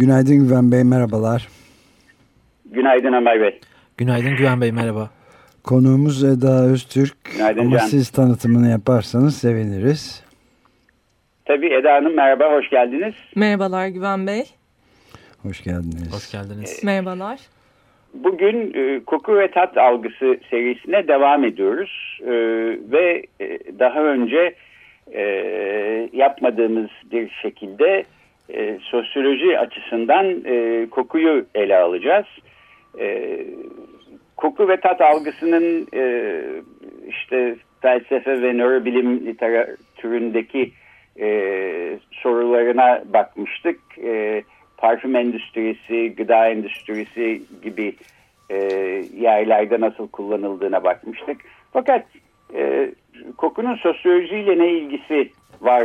Günaydın Güven Bey, merhabalar. Günaydın Ömer Bey. Günaydın Güven Bey, merhaba. Konuğumuz Eda Öztürk Günaydın ama Can. siz tanıtımını yaparsanız seviniriz. Tabii Eda Hanım merhaba, hoş geldiniz. Merhabalar Güven Bey. Hoş geldiniz. Hoş geldiniz. Merhabalar. Bugün e, koku ve tat algısı serisine devam ediyoruz. E, ve e, daha önce e, yapmadığımız bir şekilde e, sosyoloji açısından e, kokuyu ele alacağız. E, koku ve tat algısının e, işte felsefe ve nörobilim literatüründeki e, sorularına bakmıştık. E, parfüm endüstrisi, gıda endüstrisi gibi e, yerlerde nasıl kullanıldığına bakmıştık. Fakat e, kokunun sosyolojiyle ne ilgisi var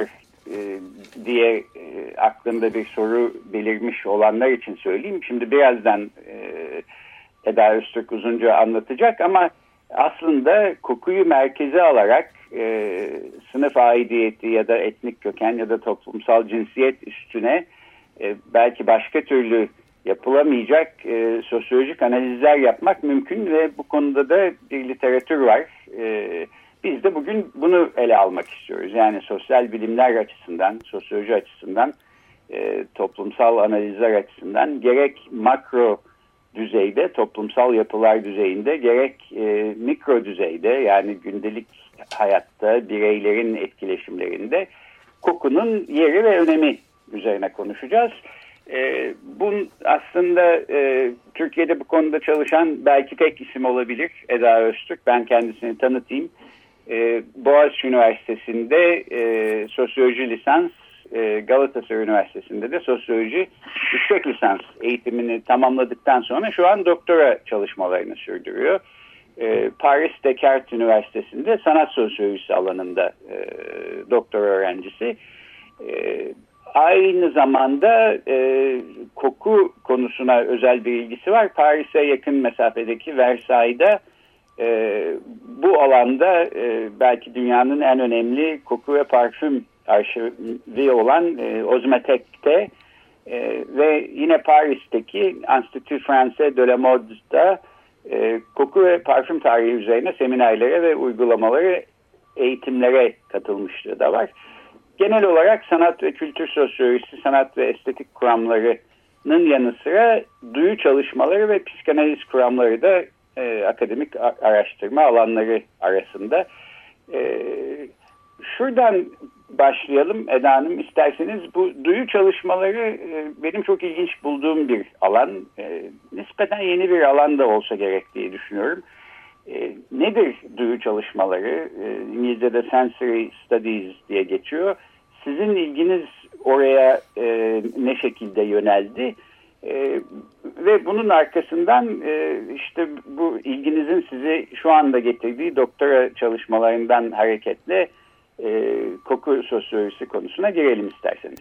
e, diye e, aklımda bir soru belirmiş olanlar için söyleyeyim. Şimdi birazdan e, Eda Öztürk uzunca anlatacak ama aslında kokuyu merkeze alarak e, sınıf aidiyeti ya da etnik köken ya da toplumsal cinsiyet üstüne belki başka türlü yapılamayacak e, sosyolojik analizler yapmak mümkün ve bu konuda da bir literatür var. E, biz de bugün bunu ele almak istiyoruz. Yani sosyal bilimler açısından, sosyoloji açısından, e, toplumsal analizler açısından gerek makro düzeyde, toplumsal yapılar düzeyinde gerek e, mikro düzeyde yani gündelik hayatta bireylerin etkileşimlerinde kokunun yeri ve önemi üzerine konuşacağız. E, bu aslında e, Türkiye'de bu konuda çalışan belki tek isim olabilir Eda Öztürk. Ben kendisini tanıtayım. E, Boğaziçi Üniversitesi'nde e, sosyoloji lisans, e, Galatasaray Üniversitesi'nde de sosyoloji yüksek lisans eğitimini tamamladıktan sonra şu an doktora çalışmalarını sürdürüyor. E, Paris Descartes Üniversitesi'nde sanat sosyolojisi alanında e, doktora öğrencisi. E, aynı zamanda e, koku konusuna özel bir ilgisi var. Paris'e yakın mesafedeki Versailles'da e, bu alanda e, belki dünyanın en önemli koku ve parfüm arşivi olan e, Ozmetek'te e, ve yine Paris'teki Institut Français de la Mode'da e, koku ve parfüm tarihi üzerine seminerlere ve uygulamaları eğitimlere katılmışlığı da var. Genel olarak sanat ve kültür sosyolojisi, sanat ve estetik kuramlarının yanı sıra duyu çalışmaları ve psikanaliz kuramları da e, akademik araştırma alanları arasında. E, şuradan başlayalım Eda Hanım isterseniz. Bu duyu çalışmaları e, benim çok ilginç bulduğum bir alan. E, nispeten yeni bir alan da olsa gerek diye düşünüyorum. E, nedir duyu çalışmaları? E, İngilizce'de sensory studies diye geçiyor. Sizin ilginiz oraya e, ne şekilde yöneldi? Ve bunun arkasından e, işte bu ilginizin sizi şu anda getirdiği doktora çalışmalarından hareketle e, koku sosyolojisi konusuna girelim isterseniz.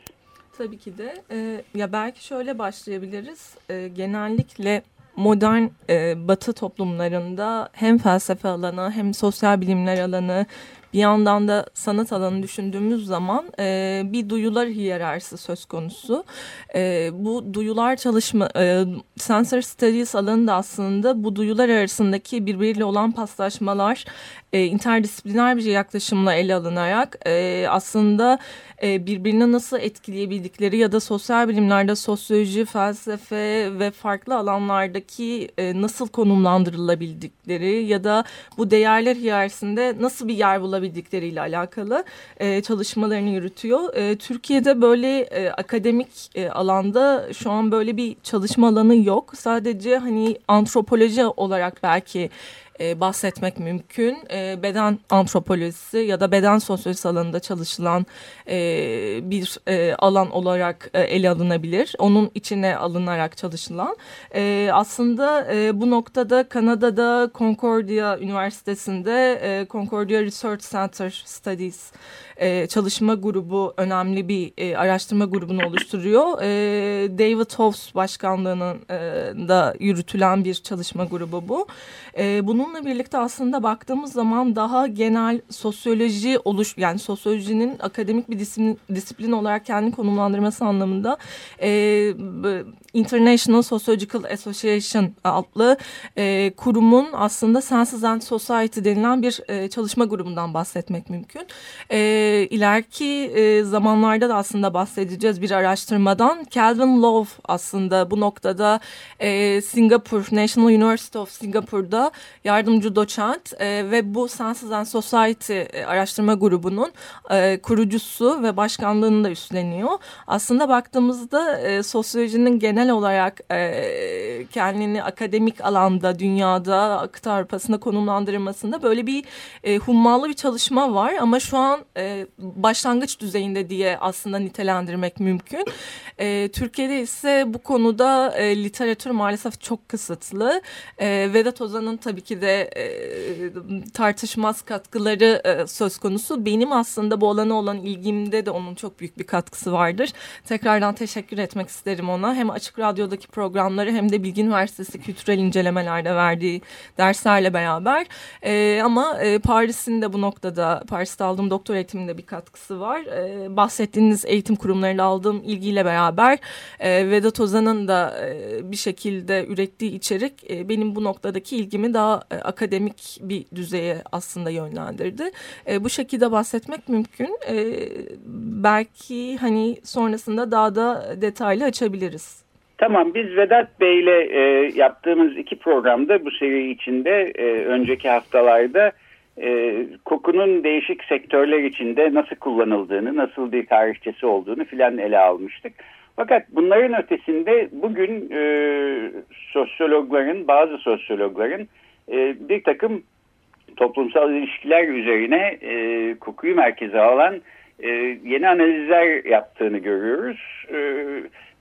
Tabii ki de. E, ya belki şöyle başlayabiliriz. E, genellikle modern e, batı toplumlarında hem felsefe alanı hem sosyal bilimler alanı bir yandan da sanat alanı düşündüğümüz zaman e, bir duyular hiyerarşisi söz konusu. E, bu duyular çalışma, e, sensor studies alanında aslında bu duyular arasındaki birbiriyle olan paslaşmalar e, interdisipliner bir yaklaşımla ele alınarak e, aslında e, birbirine nasıl etkileyebildikleri ya da sosyal bilimlerde sosyoloji, felsefe ve farklı alanlardaki e, nasıl konumlandırılabildikleri ya da bu değerler hiyerarşisinde nasıl bir yer bulabildikleriyle alakalı e, çalışmalarını yürütüyor. E, Türkiye'de böyle e, akademik e, alanda şu an böyle bir çalışma alanı yok. Sadece hani antropoloji olarak belki e, bahsetmek mümkün. E, beden antropolojisi ya da beden sosyolojisi alanında çalışılan e, bir e, alan olarak e, ele alınabilir. Onun içine alınarak çalışılan. E, aslında e, bu noktada Kanada'da Concordia Üniversitesi'nde e, Concordia Research Center Studies e, çalışma grubu önemli bir e, araştırma grubunu oluşturuyor. E, David Hoffs başkanlığının e, da yürütülen bir çalışma grubu bu. E, bununla birlikte aslında baktığımız zaman daha genel sosyoloji oluş yani sosyolojinin akademik bir disiplin, disiplin olarak kendini konumlandırması anlamında e, International Sociological Association adlı e, kurumun aslında Senses and Society denilen bir e, çalışma grubundan bahsetmek mümkün. E, ileriki e, zamanlarda da aslında bahsedeceğiz bir araştırmadan. Calvin Love aslında bu noktada e, Singapur, National University of Singapore'da yardımcı doçent e, ve bu Senses and Society e, araştırma grubunun e, kurucusu ve başkanlığını da üstleniyor. Aslında baktığımızda e, sosyolojinin genel olarak e, kendini akademik alanda, dünyada, kıta Avrupa'sında konumlandırılmasında böyle bir e, hummalı bir çalışma var ama şu an e, başlangıç düzeyinde diye aslında nitelendirmek mümkün. E, Türkiye'de ise bu konuda e, literatür maalesef çok kısıtlı. E, Vedat Ozan'ın tabii ki de e, tartışmaz katkıları e, söz konusu. Benim aslında bu alana olan ilgimde de onun çok büyük bir katkısı vardır. Tekrardan teşekkür etmek isterim ona. Hem Açık Radyo'daki programları hem de Bilgi Üniversitesi kültürel incelemelerde verdiği derslerle beraber. E, ama e, Paris'in de bu noktada, Paris'te aldığım doktor eğitiminde bir katkısı var. E, bahsettiğiniz eğitim kurumlarıyla aldığım ilgiyle beraber e, Vedat Ozan'ın da e, bir şekilde ürettiği içerik e, benim bu noktadaki ilgimi daha e, akademik bir düzeye aslında yönlendirdi. E, bu şekilde bahsetmek mümkün. E, belki hani sonrasında daha da detaylı açabiliriz. Tamam biz Vedat Bey ile e, yaptığımız iki programda bu seri içinde e, önceki haftalarda e, kokunun değişik sektörler içinde nasıl kullanıldığını, nasıl bir tarihçesi olduğunu filan ele almıştık. Fakat bunların ötesinde bugün e, sosyologların, bazı sosyologların e, bir takım toplumsal ilişkiler üzerine e, kokuyu merkeze alan e, yeni analizler yaptığını görüyoruz. E,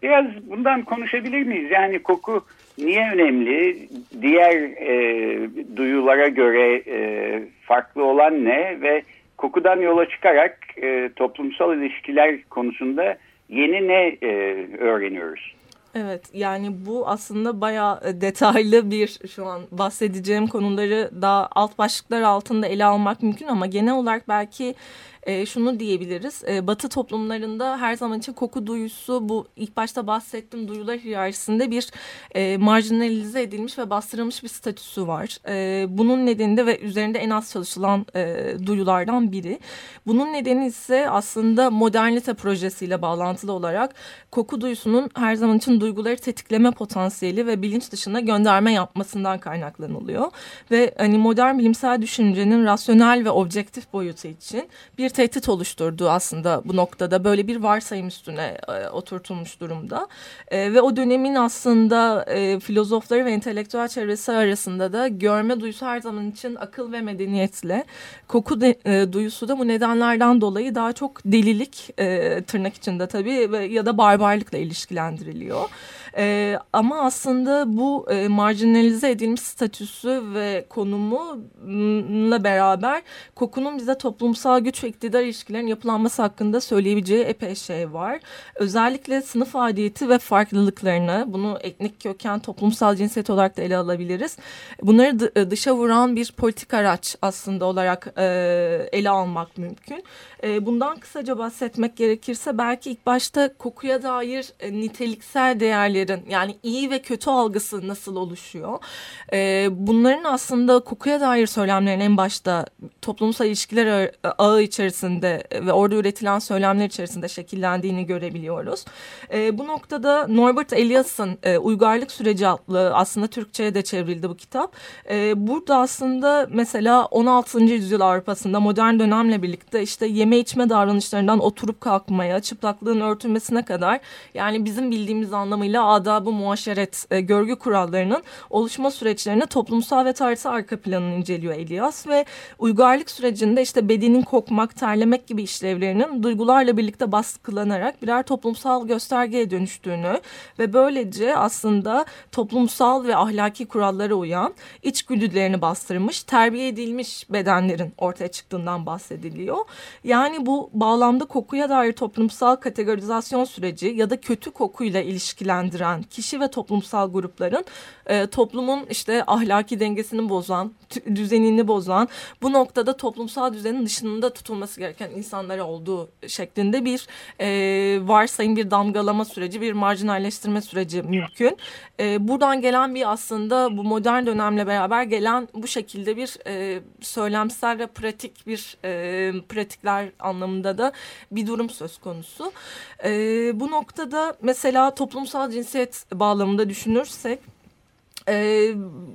biraz bundan konuşabilir miyiz? Yani koku niye önemli? Diğer e, duyulara göre e, farklı olan ne? Ve kokudan yola çıkarak e, toplumsal ilişkiler konusunda yeni ne e, öğreniyoruz? Evet yani bu aslında bayağı e, detaylı bir şu an bahsedeceğim konuları daha alt başlıklar altında ele almak mümkün ama genel olarak belki e, şunu diyebiliriz. E, batı toplumlarında her zaman için koku duyusu bu ilk başta bahsettiğim duyular hiyerarşisinde bir e, marjinalize edilmiş ve bastırılmış bir statüsü var. E, bunun nedeni de ve üzerinde en az çalışılan e, duyulardan biri. Bunun nedeni ise aslında modernite projesiyle bağlantılı olarak koku duyusunun her zaman için duyguları tetikleme potansiyeli ve bilinç dışına gönderme yapmasından kaynaklanılıyor. Ve hani modern bilimsel düşüncenin rasyonel ve objektif boyutu için bir tehdit oluşturduğu aslında bu noktada böyle bir varsayım üstüne e, oturtulmuş durumda. E, ve o dönemin aslında e, filozofları ve entelektüel çevresi arasında da görme duyusu her zaman için akıl ve medeniyetle koku de, e, duyusu da bu nedenlerden dolayı daha çok delilik e, tırnak içinde tabii ve, ya da barbarlıkla ilişkilendiriliyor. E, ama aslında bu e, marjinalize edilmiş statüsü ve konumuyla beraber kokunun bize toplumsal güç ve iktidar ilişkilerin yapılanması hakkında söyleyebileceği epey şey var. Özellikle sınıf adiyeti ve farklılıklarını bunu etnik köken toplumsal cinsiyet olarak da ele alabiliriz. Bunları e, dışa vuran bir politik araç aslında olarak e, ele almak mümkün. E, bundan kısaca bahsetmek gerekirse belki ilk başta kokuya dair e, niteliksel değerlerin yani iyi ve kötü algısı nasıl oluşuyor? E, bunların aslında kokuya dair söylemlerin en başta toplumsal ilişkiler ağı içerisinde içerisinde ve orada üretilen söylemler içerisinde şekillendiğini görebiliyoruz. E, bu noktada Norbert Elias'ın e, Uygarlık Süreci adlı aslında Türkçe'ye de çevrildi bu kitap. E, burada aslında mesela 16. yüzyıl Avrupa'sında modern dönemle birlikte işte yeme içme davranışlarından oturup kalkmaya, çıplaklığın örtülmesine kadar yani bizim bildiğimiz anlamıyla adabı muaşeret, e, görgü kurallarının oluşma süreçlerini toplumsal ve tarihsel arka planını inceliyor Elias ve uygarlık sürecinde işte bedenin kokmak, terlemek gibi işlevlerinin duygularla birlikte baskılanarak birer toplumsal göstergeye dönüştüğünü ve böylece aslında toplumsal ve ahlaki kurallara uyan içgüdülerini bastırmış, terbiye edilmiş bedenlerin ortaya çıktığından bahsediliyor. Yani bu bağlamda kokuya dair toplumsal kategorizasyon süreci ya da kötü kokuyla ilişkilendiren kişi ve toplumsal grupların e, toplumun işte ahlaki dengesini bozan, düzenini bozan, bu noktada toplumsal düzenin dışında tutulması gereken insanlar olduğu şeklinde bir e, varsayım, bir damgalama süreci, bir marjinalleştirme süreci mümkün. E, buradan gelen bir aslında bu modern dönemle beraber gelen bu şekilde bir e, söylemsel ve pratik bir e, pratikler anlamında da bir durum söz konusu. E, bu noktada mesela toplumsal cinsiyet bağlamında düşünürsek ee,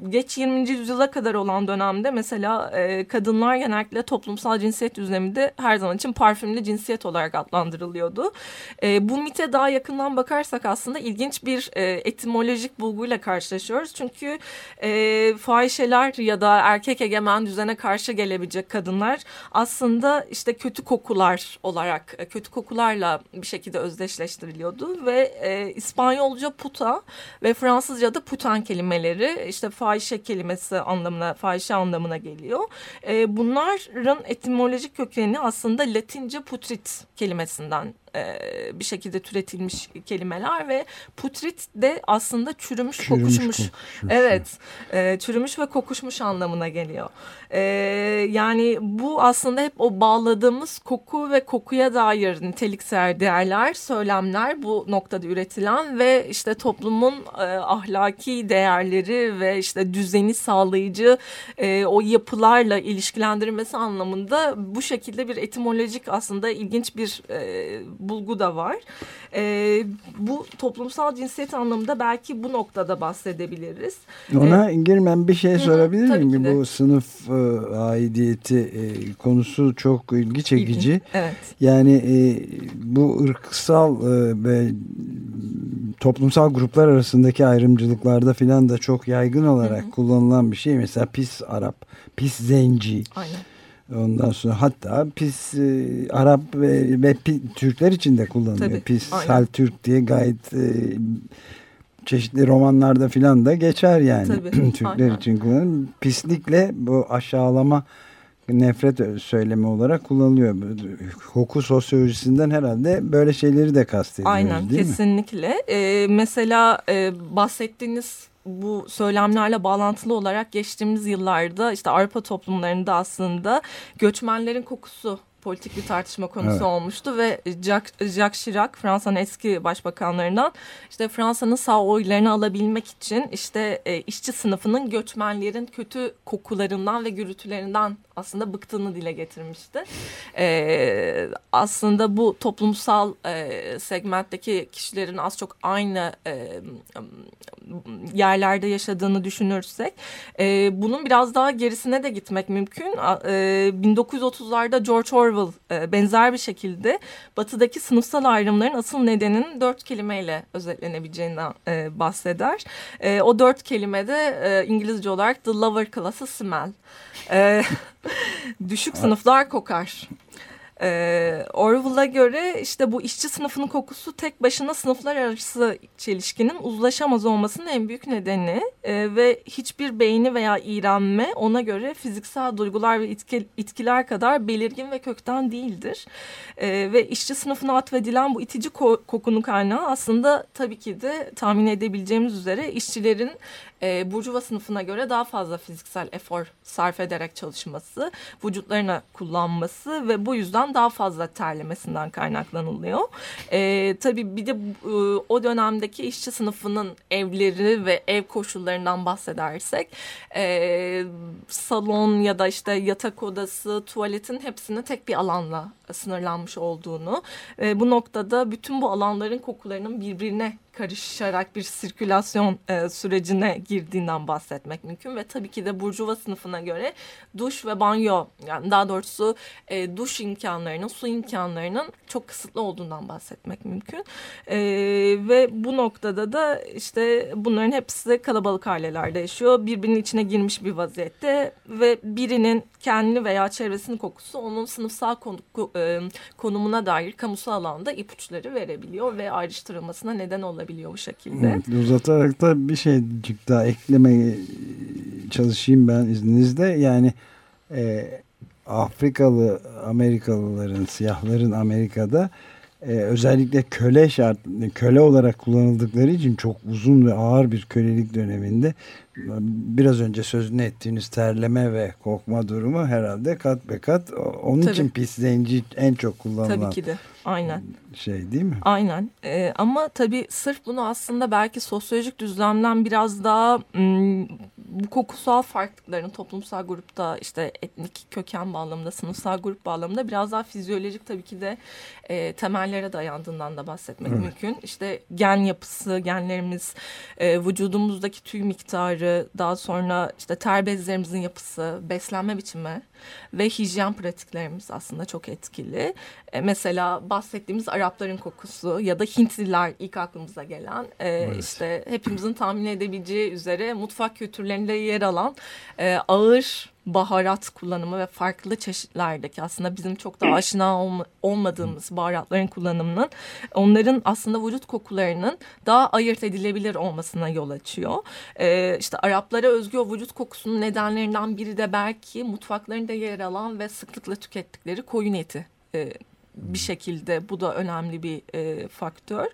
geç 20. yüzyıla kadar olan dönemde mesela e, kadınlar genellikle toplumsal cinsiyet düzleminde her zaman için parfümlü cinsiyet olarak adlandırılıyordu. E, bu mite daha yakından bakarsak aslında ilginç bir e, etimolojik bulguyla karşılaşıyoruz. Çünkü e, fahişeler ya da erkek egemen düzene karşı gelebilecek kadınlar aslında işte kötü kokular olarak e, kötü kokularla bir şekilde özdeşleştiriliyordu ve e, İspanyolca puta ve Fransızca'da putan kelime kelimeleri işte fahişe kelimesi anlamına, fahişe anlamına geliyor. E, bunların etimolojik kökeni aslında Latince putrit kelimesinden e, bir şekilde türetilmiş kelimeler ve putrit de aslında çürümüş, çürümüş kokuşmuş. kokuşmuş. Evet, e, çürümüş ve kokuşmuş anlamına geliyor. E, yani bu aslında hep o bağladığımız koku ve kokuya dair niteliksel değerler, söylemler bu noktada üretilen ve işte toplumun e, ahlaki değerleri ve işte düzeni sağlayıcı e, o yapılarla ilişkilendirmesi anlamında bu şekilde bir etimolojik aslında ilginç bir e, bulgu da var. E, bu toplumsal cinsiyet anlamında belki bu noktada bahsedebiliriz. Ona ee, girmem bir şey sorabilir miyim? Bu sınıf e, aidiyeti e, konusu çok ilgi çekici. İlginç, evet. Yani e, bu ırksal e, ve toplumsal gruplar arasındaki ayrımcılıklarda filan da çok yaygın olarak hı hı. kullanılan bir şey. Mesela pis Arap, pis zenci. Aynen Ondan sonra hatta pis e, Arap ve, ve pi, Türkler için de kullanılıyor. Tabii, pis Hal Türk diye gayet e, çeşitli romanlarda filan da geçer yani. Tabii, Türkler aynen. için kullanılıyor. Pislikle bu aşağılama nefret söylemi olarak kullanılıyor. Koku sosyolojisinden herhalde böyle şeyleri de kastediyoruz Aynen, değil kesinlikle. mi? Ee, mesela e, bahsettiğiniz bu söylemlerle bağlantılı olarak geçtiğimiz yıllarda işte Avrupa toplumlarında aslında göçmenlerin kokusu politik bir tartışma konusu evet. olmuştu ve Jacques, Jacques Chirac Fransa'nın eski başbakanlarından işte Fransa'nın sağ oylarını alabilmek için işte e, işçi sınıfının göçmenlerin kötü kokularından ve gürültülerinden aslında bıktığını dile getirmişti. E, aslında bu toplumsal e, segmentteki kişilerin az çok aynı e, yerlerde yaşadığını düşünürsek e, bunun biraz daha gerisine de gitmek mümkün. E, 1930'larda George Orwell e, benzer bir şekilde batıdaki sınıfsal ayrımların asıl nedeninin dört kelimeyle özetlenebileceğinden e, bahseder. E, o dört kelimede e, İngilizce olarak the lower class'ı smell. E, düşük sınıflar kokar. Ee, Orwell'a göre işte bu işçi sınıfının kokusu tek başına sınıflar arası çelişkinin uzlaşamaz olmasının en büyük nedeni ee, ve hiçbir beyni veya iğrenme ona göre fiziksel duygular ve itki, itkiler kadar belirgin ve kökten değildir. Ee, ve işçi sınıfına atfedilen bu itici ko kokunun kaynağı aslında tabii ki de tahmin edebileceğimiz üzere işçilerin e, burjuva sınıfına göre daha fazla fiziksel efor sarf ederek çalışması, vücutlarına kullanması ve bu yüzden daha fazla terlemesinden kaynaklanılıyor. E, tabii bir de e, o dönemdeki işçi sınıfının evleri ve ev koşullarından bahsedersek e, salon ya da işte yatak odası, tuvaletin hepsini tek bir alanla sınırlanmış olduğunu e, bu noktada bütün bu alanların kokularının birbirine karışarak bir sirkülasyon e, sürecine girdiğinden bahsetmek mümkün ve tabii ki de burjuva sınıfına göre duş ve banyo yani daha doğrusu e, duş imkanlarının su imkanlarının çok kısıtlı olduğundan bahsetmek mümkün. E, ve bu noktada da işte bunların hepsi kalabalık ailelerde yaşıyor. Birbirinin içine girmiş bir vaziyette ve birinin kendini veya çevresinin kokusu onun sınıfsal konu, e, konumuna dair kamusal alanda ipuçları verebiliyor ve ayrıştırılmasına neden olabiliyor bu şekilde. Uzatarak da bir şeycik daha eklemeye çalışayım ben izninizle. Yani e, Afrikalı Amerikalıların, siyahların Amerika'da e, özellikle köle şart köle olarak kullanıldıkları için çok uzun ve ağır bir kölelik döneminde biraz önce sözünü ettiğiniz terleme ve kokma durumu herhalde kat be kat onun Tabii. için pis zenci en çok kullanılan Tabii ki de. Aynen. Şey değil mi? Aynen. Ee, ama tabii sırf bunu aslında belki sosyolojik düzlemden biraz daha bu kokusal farklılıkların toplumsal grupta işte etnik köken bağlamında, sınıfsal grup bağlamında biraz daha fizyolojik tabii ki de e, temellere dayandığından da bahsetmek evet. mümkün. İşte gen yapısı, genlerimiz, e, vücudumuzdaki tüy miktarı, daha sonra işte ter bezlerimizin yapısı, beslenme biçimi ve hijyen pratiklerimiz aslında çok etkili. E, mesela bahsettiğimiz Arapların kokusu ya da Hintliler ilk aklımıza gelen e, evet. işte hepimizin tahmin edebileceği üzere mutfak kültürlerinde yer alan e, ağır baharat kullanımı ve farklı çeşitlerdeki aslında bizim çok da aşina olma, olmadığımız baharatların kullanımının onların aslında vücut kokularının daha ayırt edilebilir olmasına yol açıyor. Ee, işte Araplara özgü o vücut kokusunun nedenlerinden biri de belki mutfaklarında yer alan ve sıklıkla tükettikleri koyun eti e, bir şekilde bu da önemli bir e, faktör.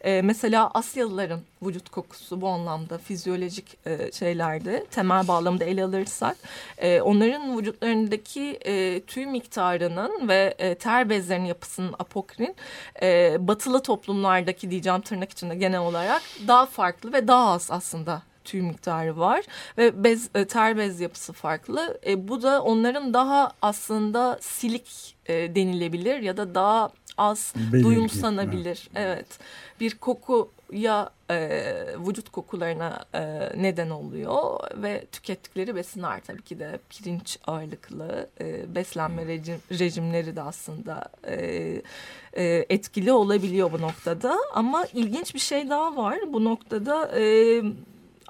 E, mesela Asyalıların vücut kokusu bu anlamda fizyolojik e, şeylerde temel bağlamda ele alırsak e, onların vücutlarındaki e, tüy miktarının ve e, ter bezlerinin yapısının apokrin e, batılı toplumlardaki diyeceğim tırnak içinde genel olarak daha farklı ve daha az aslında tüy miktarı var ve bez e, ter bez yapısı farklı. E, bu da onların daha aslında silik e, denilebilir ya da daha az Belirgin, duyumsanabilir. Evet. evet. Bir kokuya e, vücut kokularına e, neden oluyor ve tükettikleri besinler tabii ki de pirinç ağırlıklı e, beslenme rejim, rejimleri de aslında e, e, etkili olabiliyor bu noktada. Ama ilginç bir şey daha var bu noktada. E,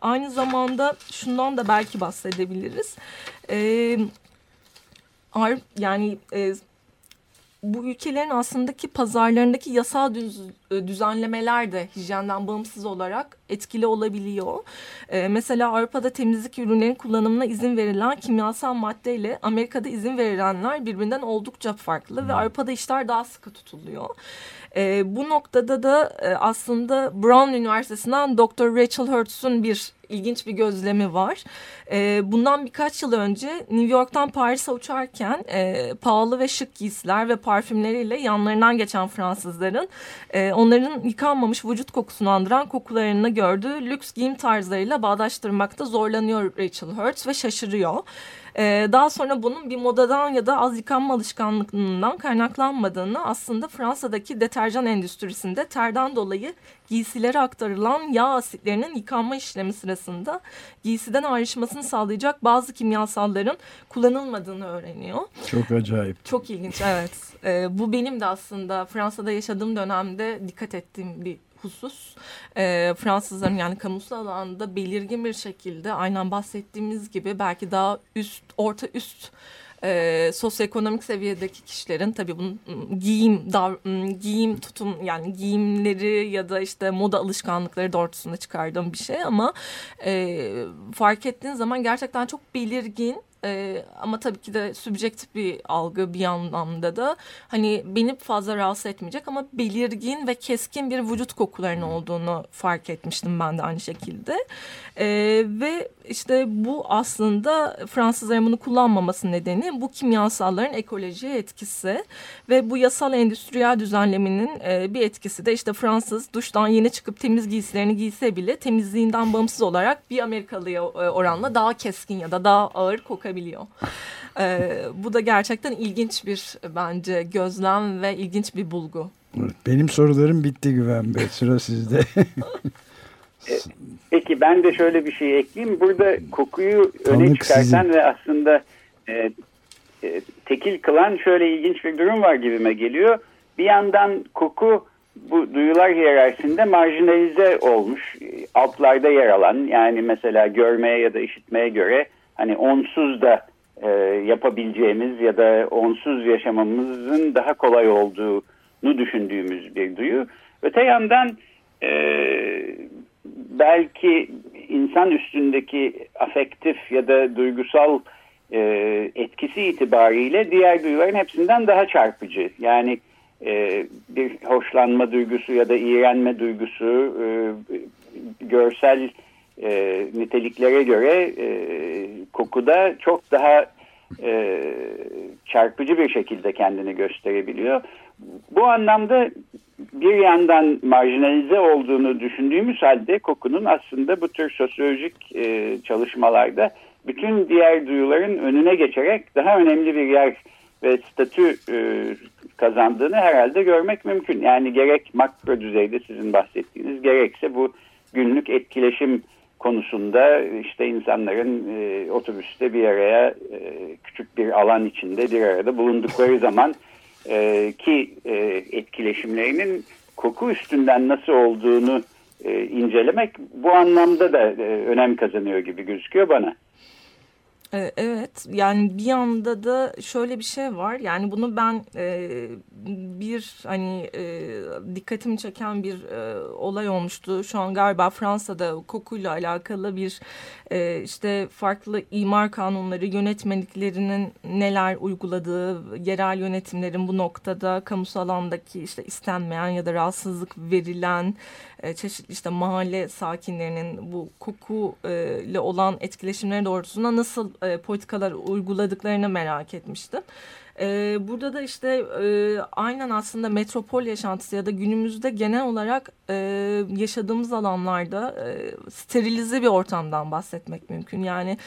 Aynı zamanda şundan da belki bahsedebiliriz. Ee, yani e, bu ülkelerin aslındaki pazarlarındaki yasal düz, e, düzenlemeler de hijyenden bağımsız olarak etkili olabiliyor. Ee, mesela Avrupa'da temizlik ürünlerin kullanımına izin verilen kimyasal madde ile Amerika'da izin verilenler birbirinden oldukça farklı ve hmm. Avrupa'da işler daha sıkı tutuluyor. E, bu noktada da e, aslında Brown Üniversitesi'nden Dr. Rachel Hertz'un bir ilginç bir gözlemi var. E, bundan birkaç yıl önce New York'tan Paris'e uçarken e, pahalı ve şık giysiler ve parfümleriyle yanlarından geçen Fransızların e, onların yıkanmamış vücut kokusunu andıran kokularını gördüğü lüks giyim tarzlarıyla bağdaştırmakta zorlanıyor Rachel Hertz ve şaşırıyor. Ee, daha sonra bunun bir modadan ya da az yıkanma alışkanlığından kaynaklanmadığını aslında Fransa'daki deterjan endüstrisinde terden dolayı giysilere aktarılan yağ asitlerinin yıkanma işlemi sırasında giysiden ayrışmasını sağlayacak bazı kimyasalların kullanılmadığını öğreniyor. Çok acayip. Çok ilginç evet. Ee, bu benim de aslında Fransa'da yaşadığım dönemde dikkat ettiğim bir husus e, Fransızların yani kamusal alanda belirgin bir şekilde aynen bahsettiğimiz gibi belki daha üst orta üst e, sosyoekonomik seviyedeki kişilerin tabii bunun giyim dav, giyim tutum yani giyimleri ya da işte moda alışkanlıkları doğrultusunda çıkardığım bir şey ama e, fark ettiğin zaman gerçekten çok belirgin E, ama tabii ki de sübjektif bir algı bir anlamda da hani beni fazla rahatsız etmeyecek ama belirgin ve keskin bir vücut kokularının olduğunu fark etmiştim ben de aynı şekilde. E, ve işte bu aslında Fransızların bunu kullanmaması nedeni bu kimyasalların ekolojiye etkisi ve bu yasal endüstriyel düzenlemenin e, bir etkisi de işte Fransız duştan yeni çıkıp temiz giysilerini giyse bile temizliğinden bağımsız olarak bir Amerikalıya e, oranla daha keskin ya da daha ağır kokabiliyor. E, bu da gerçekten ilginç bir bence gözlem ve ilginç bir bulgu. Benim sorularım bitti Güven Bey. Sıra sizde. E, peki ben de şöyle bir şey ekleyeyim. Burada kokuyu Tanık öne çıkartan sizin. ve aslında e, e, tekil kılan şöyle ilginç bir durum var gibime geliyor. Bir yandan koku bu duyular hiyerarşisinde marjinalize olmuş. Altlarda yer alan yani mesela görmeye ya da işitmeye göre hani onsuz da e, yapabileceğimiz ya da onsuz yaşamamızın daha kolay olduğunu düşündüğümüz bir duyu. Öte yandan e, belki insan üstündeki afektif ya da duygusal e, etkisi itibariyle diğer duyuların hepsinden daha çarpıcı. Yani e, bir hoşlanma duygusu ya da iğrenme duygusu e, görsel e, niteliklere göre e, kokuda çok daha e, çarpıcı bir şekilde kendini gösterebiliyor. Bu anlamda bir yandan marjinalize olduğunu düşündüğümüz halde kokunun aslında bu tür sosyolojik e, çalışmalarda bütün diğer duyuların önüne geçerek daha önemli bir yer ve statü e, kazandığını herhalde görmek mümkün. Yani gerek makro düzeyde sizin bahsettiğiniz gerekse bu günlük etkileşim konusunda işte insanların e, otobüste bir araya e, küçük bir alan içinde bir arada bulundukları zaman e, ki e, etkileşimlerinin koku üstünden nasıl olduğunu e, incelemek bu anlamda da e, önem kazanıyor gibi gözüküyor bana. E, evet yani bir yanda da şöyle bir şey var. Yani bunu ben e, bir hani e, dikkatimi çeken bir e, olay olmuştu. Şu an galiba Fransa'da kokuyla alakalı bir e, işte farklı imar kanunları yönetmeliklerinin neler uyguladığı yerel yönetimlerin bu noktada kamusal alandaki işte istenmeyen ya da rahatsızlık verilen e, çeşitli işte mahalle sakinlerinin bu koku e, ile olan etkileşimleri doğrultusunda nasıl e, politikalar uyguladıklarını merak etmiştim. E, burada da işte e, aynen aslında metropol yaşantısı ya da günümüzde genel olarak e, yaşadığımız alanlarda e, sterilize bir ortamdan bahsetmek mümkün. Yani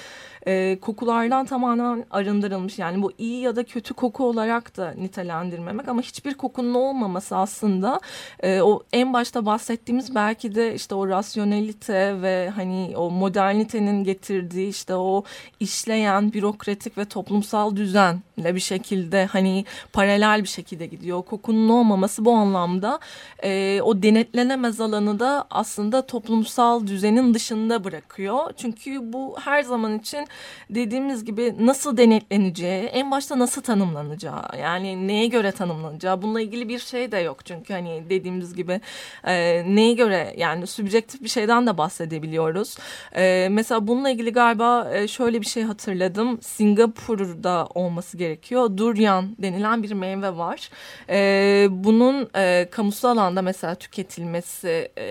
e, kokulardan tamamen arındırılmış yani bu iyi ya da kötü koku olarak da nitelendirmemek ama hiçbir kokunun olmaması aslında e, o en başta bahsettiğimiz belki de işte o rasyonelite ve hani o modernitenin getirdiği işte o işleyen bürokratik ve toplumsal düzenle bir şekilde hani paralel bir şekilde gidiyor. Kokunun olmaması bu anlamda e, o denetlenemez alanı da aslında toplumsal düzenin dışında bırakıyor. Çünkü bu her zaman için dediğimiz gibi nasıl denetleneceği, en başta nasıl tanımlanacağı, yani neye göre tanımlanacağı bununla ilgili bir şey de yok. Çünkü hani dediğimiz gibi e, neye göre yani subjektif bir şeyden de bahsedebiliyoruz. E, mesela bununla ilgili galiba e, şöyle bir şey hatırladım. Singapur'da olması gerekiyor. Durian denilen bir meyve var. E, bunun e, kamusal alanda mesela tüketilmesi e,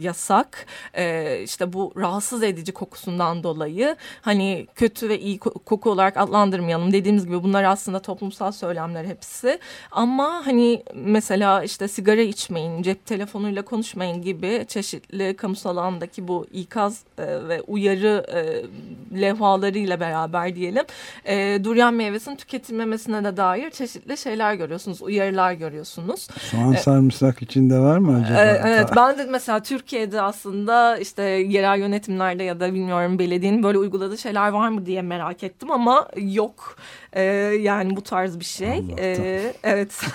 yasak. E, işte bu rahatsız edici kokusundan dolayı hani kötü ve iyi koku olarak adlandırmayalım. Dediğimiz gibi bunlar aslında toplumsal söylemler hepsi. Ama hani mesela işte sigara içmeyin, cep telefonuyla konuşmayın gibi çeşitli kamusal alandaki bu ikaz e, ve uyarı e, levhalarıyla beraber diyelim e, durian meyvesinin tüketilmemesine de dair çeşitli şeyler görüyorsunuz, uyarılar görüyorsunuz. Soğan e, sarımsak içinde var mı acaba? E, evet ben de mesela Türkiye'de aslında işte yerel yönetimlerde ya da bilmiyorum belediyenin böyle uyguladığı şeyler var mı diye merak ettim ama yok. E, yani bu tarz bir şey. E, evet.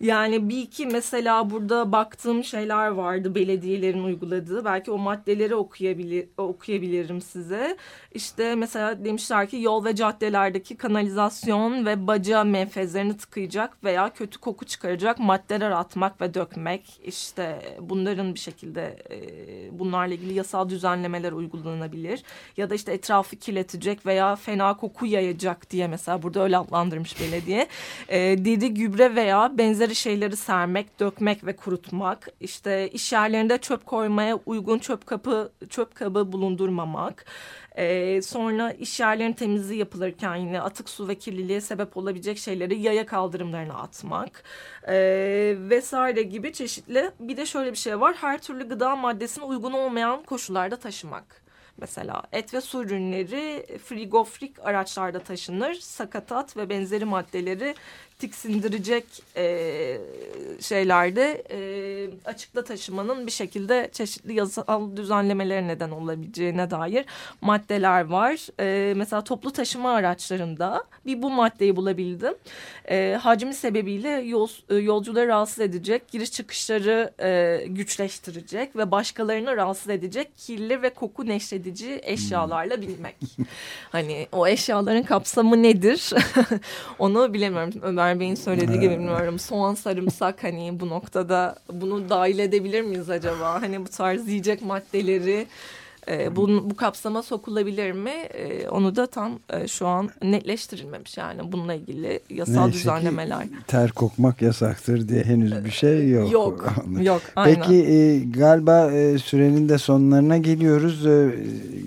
Yani bir iki mesela burada baktığım şeyler vardı belediyelerin uyguladığı. Belki o maddeleri okuyabilir, okuyabilirim size. İşte mesela demişler ki yol ve caddelerdeki kanalizasyon ve baca menfezlerini tıkayacak veya kötü koku çıkaracak maddeler atmak ve dökmek. İşte bunların bir şekilde e, bunlarla ilgili yasal düzenlemeler uygulanabilir. Ya da işte etrafı kirletecek veya fena koku yayacak diye mesela burada öyle adlandırmış belediye. E, deri gübre veya benzeri şeyleri sermek, dökmek ve kurutmak. İşte iş yerlerinde çöp koymaya uygun çöp kapı çöp kabı bulundurmamak. Ee, sonra iş yerlerinin temizliği yapılırken yine atık su ve kirliliğe sebep olabilecek şeyleri yaya kaldırımlarına atmak ee, vesaire gibi çeşitli. Bir de şöyle bir şey var her türlü gıda maddesine uygun olmayan koşullarda taşımak. Mesela et ve su ürünleri frigofrik araçlarda taşınır. Sakatat ve benzeri maddeleri tiksindirecek e, şeylerde e, açıkta taşımanın bir şekilde çeşitli yasal düzenlemelere neden olabileceğine dair maddeler var. E, mesela toplu taşıma araçlarında bir bu maddeyi bulabildim. E, hacmi sebebiyle yol, e, yolcuları rahatsız edecek, giriş çıkışları e, güçleştirecek ve başkalarını rahatsız edecek kirli ve koku neşredici eşyalarla bilmek. hani o eşyaların kapsamı nedir? Onu bilemiyorum. Ömer Ömer Bey'in söylediği gibi bilmiyorum. Soğan, sarımsak hani bu noktada bunu dahil edebilir miyiz acaba? Hani bu tarz yiyecek maddeleri e, bu, bu kapsama sokulabilir mi? E, onu da tam e, şu an netleştirilmemiş yani bununla ilgili yasal Neyse düzenlemeler. Ki, ter kokmak yasaktır diye henüz bir şey yok. Yok, yok. Aynen. Peki e, galiba e, sürenin de sonlarına geliyoruz. E,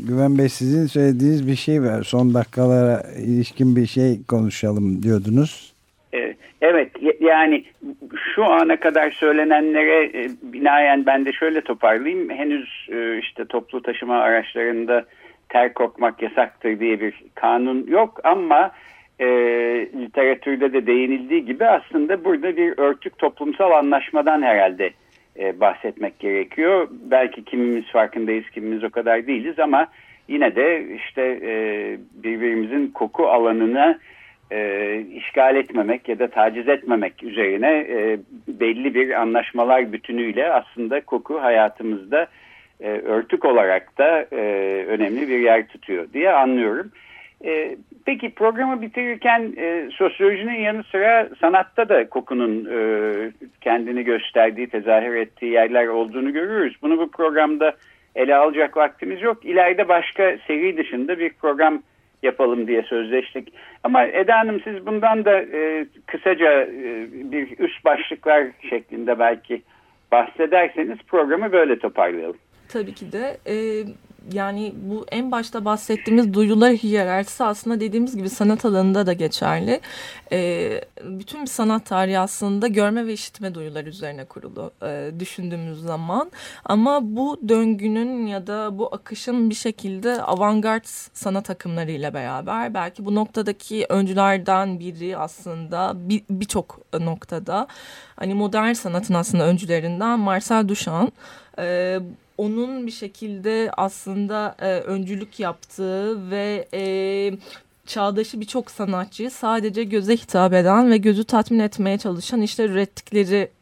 Güven Bey sizin söylediğiniz bir şey var. Son dakikalara ilişkin bir şey konuşalım diyordunuz. Evet yani şu ana kadar söylenenlere e, binaen ben de şöyle toparlayayım. Henüz e, işte toplu taşıma araçlarında ter kokmak yasaktır diye bir kanun yok ama e, literatürde de değinildiği gibi aslında burada bir örtük toplumsal anlaşmadan herhalde e, bahsetmek gerekiyor. Belki kimimiz farkındayız kimimiz o kadar değiliz ama yine de işte e, birbirimizin koku alanına e, işgal etmemek ya da taciz etmemek üzerine e, belli bir anlaşmalar bütünüyle aslında koku hayatımızda e, örtük olarak da e, önemli bir yer tutuyor diye anlıyorum. E, peki programı bitirirken e, sosyolojinin yanı sıra sanatta da kokunun e, kendini gösterdiği, tezahür ettiği yerler olduğunu görüyoruz. Bunu bu programda ele alacak vaktimiz yok. İleride başka seri dışında bir program yapalım diye sözleştik. Ama Eda Hanım siz bundan da e, kısaca e, bir üst başlıklar şeklinde belki bahsederseniz programı böyle toparlayalım. Tabii ki de. E, yani bu en başta bahsettiğimiz duyular hiyerarşisi aslında dediğimiz gibi sanat alanında da geçerli. E, bütün bir sanat tarihi aslında görme ve işitme duyular üzerine kurulu e, düşündüğümüz zaman. Ama bu döngünün ya da bu akışın bir şekilde avantgard sanat akımlarıyla beraber belki bu noktadaki öncülerden biri aslında birçok bir noktada hani modern sanatın aslında öncülerinden Marcel Duchamp. E, onun bir şekilde aslında e, öncülük yaptığı ve e, çağdaşı birçok sanatçı sadece göze hitap eden ve gözü tatmin etmeye çalışan işler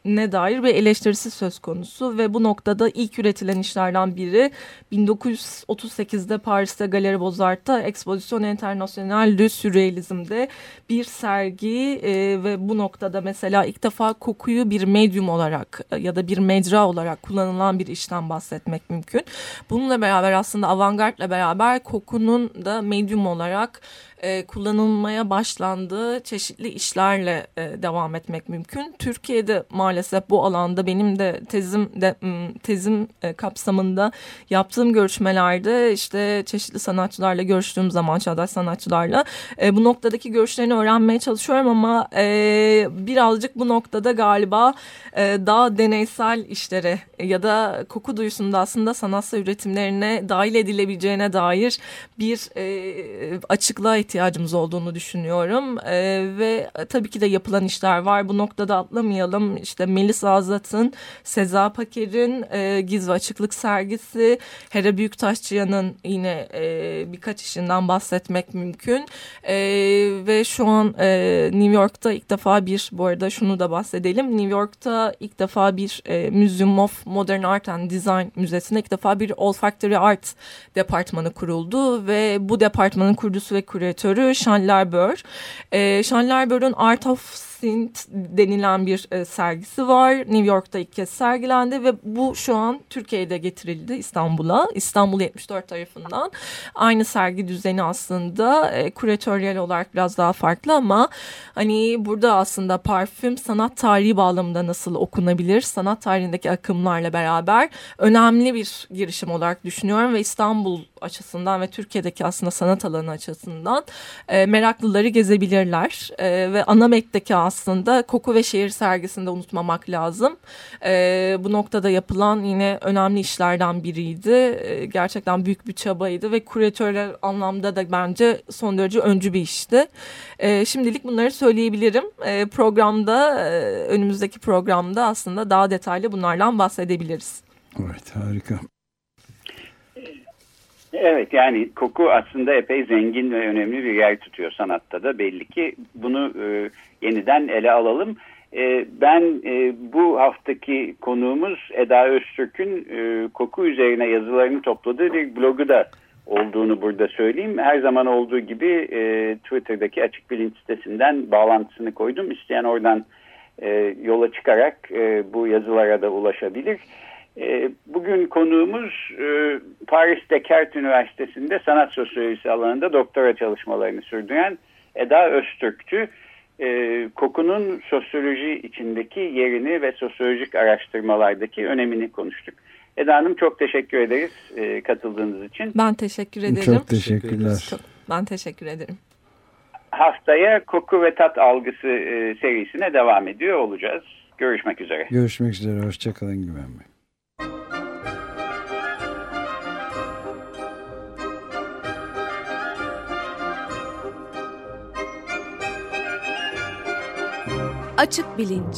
ürettiklerine dair bir eleştirisi söz konusu ve bu noktada ilk üretilen işlerden biri 1938'de Paris'te Galeri Bozart'ta Exposition Internationale de Surrealism'de bir sergi e, ve bu noktada mesela ilk defa kokuyu bir medyum olarak e, ya da bir mecra olarak kullanılan bir işten bahsetmek mümkün. Bununla beraber aslında avantgardla beraber kokunun da medyum olarak e, kullanılmaya başlandığı çeşitli işlerle e, devam etmek mümkün. Türkiye'de maalesef bu alanda benim de tezim de tezim e, kapsamında yaptığım görüşmelerde işte çeşitli sanatçılarla görüştüğüm zaman çağdaş sanatçılarla e, bu noktadaki görüşlerini öğrenmeye çalışıyorum ama e, birazcık bu noktada galiba e, daha deneysel işlere ya da koku duyusunda aslında sanatsal üretimlerine dahil edilebileceğine dair bir e, açıklığa ihtiyacımız olduğunu düşünüyorum. E, ve tabii ki de yapılan işler var. Bu noktada atlamayalım. İşte Melis Azat'ın, Seza Paker'in e, Giz ve Açıklık sergisi, Hera Büyüktaşçıyan'ın yine e, birkaç işinden bahsetmek mümkün. E, ve şu an e, New York'ta ilk defa bir, bu arada şunu da bahsedelim. New York'ta ilk defa bir e, Museum of Modern Art and Design Müzesi'nde ilk defa bir Olfactory Art departmanı kuruldu ve bu departmanın kurucusu ve küratörü Sean Larber. E, Sean Larber'ın Art of Synth denilen bir e, sergisi var. New York'ta ilk kez sergilendi ve bu şu an Türkiye'de getirildi İstanbul'a. İstanbul 74 tarafından. Aynı sergi düzeni aslında e, küratöryel olarak biraz daha farklı ama hani burada aslında parfüm sanat tarihi bağlamında nasıl okunabilir? Sanat tarihindeki akımlarla beraber önemli bir girişim olarak düşünüyorum ve İstanbul açısından ve Türkiye'deki aslında sanat alanı açısından e, meraklıları gezebilirler. E, ve Anamet'teki aslında koku ve şehir sergisinde unutmamak lazım. E, bu noktada yapılan yine önemli işlerden biriydi. E, gerçekten büyük bir çabaydı ve küratörler anlamda da bence son derece öncü bir işti. E, şimdilik bunları söyleyebilirim. E, programda e, önümüzdeki programda aslında daha detaylı bunlardan bahsedebiliriz. Evet harika. Evet yani koku aslında epey zengin ve önemli bir yer tutuyor sanatta da belli ki bunu e, yeniden ele alalım. E, ben e, bu haftaki konuğumuz Eda Öztürk'ün e, koku üzerine yazılarını topladığı bir blogu da olduğunu burada söyleyeyim. Her zaman olduğu gibi e, Twitter'daki açık bilinç sitesinden bağlantısını koydum. İsteyen oradan e, yola çıkarak e, bu yazılara da ulaşabilir. E, bugün konuğumuz e, Paris Descartes Üniversitesi'nde sanat sosyolojisi alanında doktora çalışmalarını sürdüren Eda Öztürk'tü. E, kokunun sosyoloji içindeki yerini ve sosyolojik araştırmalardaki önemini konuştuk. Eda Hanım çok teşekkür ederiz katıldığınız için. Ben teşekkür ederim. Çok teşekkürler. Ben teşekkür ederim. Haftaya koku ve tat algısı serisine devam ediyor olacağız. Görüşmek üzere. Görüşmek üzere. Hoşçakalın Güven Bey. Açık Bilinç